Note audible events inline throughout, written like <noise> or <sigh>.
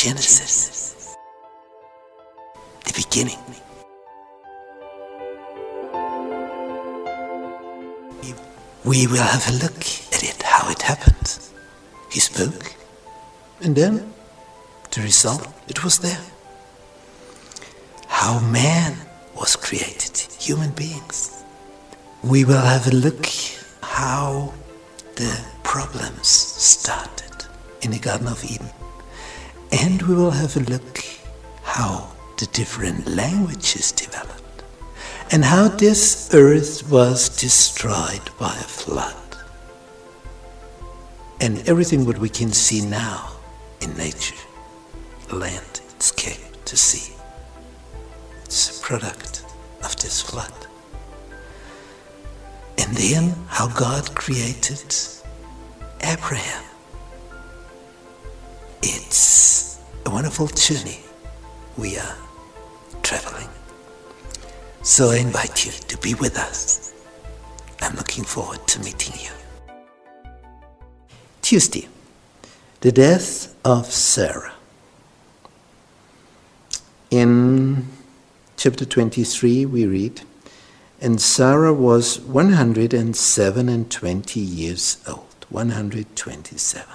Genesis, the beginning. We will have a look at it, how it happened. He spoke, and then the result, it was there. How man was created, human beings. We will have a look how the problems started in the Garden of Eden. And we will have a look how the different languages developed and how this earth was destroyed by a flood. And everything what we can see now in nature, land, sky, to sea, it's a product of this flood. And then how God created Abraham. It's a wonderful journey we are traveling. So I invite you to be with us. I'm looking forward to meeting you. Tuesday, the death of Sarah. In chapter 23, we read, And Sarah was 107 and 20 years old. 127.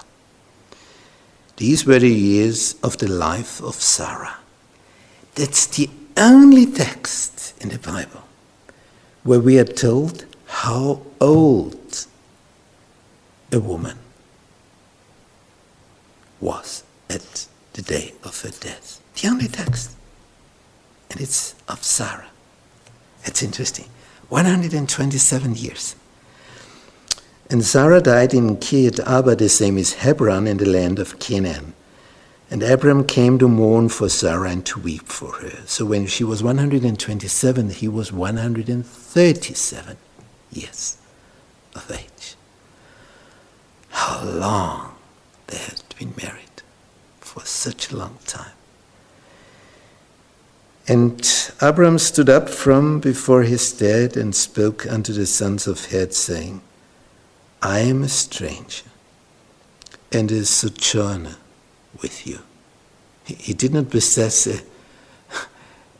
These were the years of the life of Sarah. That's the only text in the Bible where we are told how old a woman was at the day of her death. The only text. And it's of Sarah. It's interesting. 127 years. And Sarah died in Kirjat Arba, the same as Hebron, in the land of Canaan. And Abram came to mourn for Sarah and to weep for her. So when she was 127, he was 137 years of age. How long they had been married for such a long time. And Abram stood up from before his dead and spoke unto the sons of Het, saying, I am a stranger and a sojourner with you. He, he did not possess a,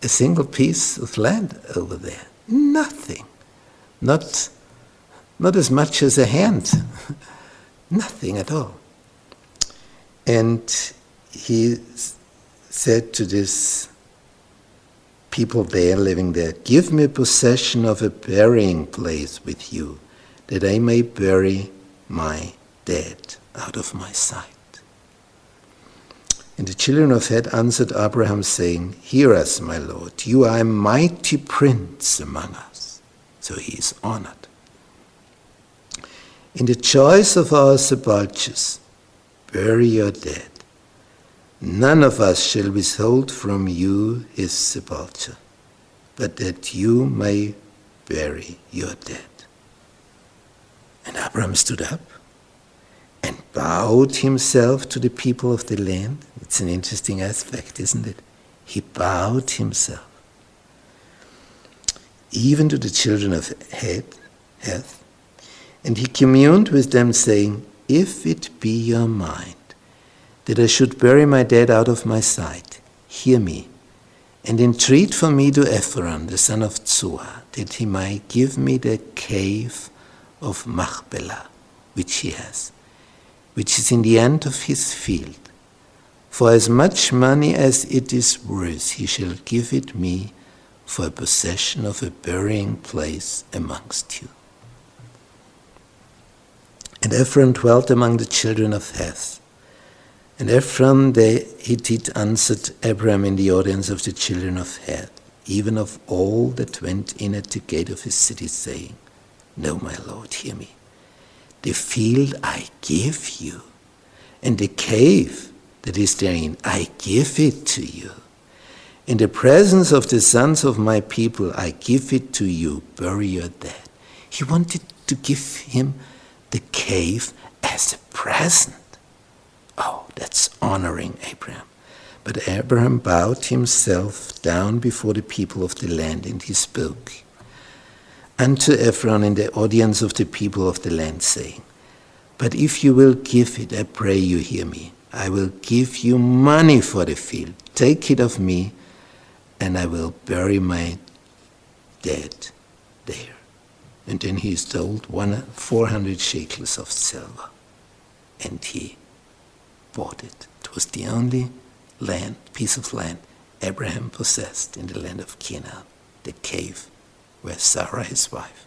a single piece of land over there. Nothing. Not, not as much as a hand. <laughs> Nothing at all. And he said to this people there living there, Give me possession of a burying place with you that I may bury my dead out of my sight. And the children of Het answered Abraham, saying, Hear us, my Lord, you are a mighty prince among us. So he is honored. In the choice of our sepulchres, bury your dead. None of us shall withhold from you his sepulchre, but that you may bury your dead. And Abraham stood up and bowed himself to the people of the land. It's an interesting aspect, isn't it? He bowed himself. Even to the children of Het, Heth, and he communed with them, saying, If it be your mind that I should bury my dead out of my sight, hear me, and entreat for me to Ephron, the son of Zohar, that he might give me the cave of Machpelah, which he has, which is in the end of his field. For as much money as it is worth, he shall give it me for a possession of a burying place amongst you. And Ephron dwelt among the children of Heth. And Ephron the Hittite answered Abram in the audience of the children of Heth, even of all that went in at the gate of his city, saying, no, my Lord, hear me. The field I give you, and the cave that is therein, I give it to you. In the presence of the sons of my people, I give it to you. Bury your dead. He wanted to give him the cave as a present. Oh, that's honoring Abraham. But Abraham bowed himself down before the people of the land and he spoke unto Ephron in the audience of the people of the land, saying, But if you will give it, I pray you hear me. I will give you money for the field. Take it of me, and I will bury my dead there. And then he is told one, 400 shekels of silver. And he bought it. It was the only land, piece of land Abraham possessed in the land of Canaan, the cave where Sarah, his wife,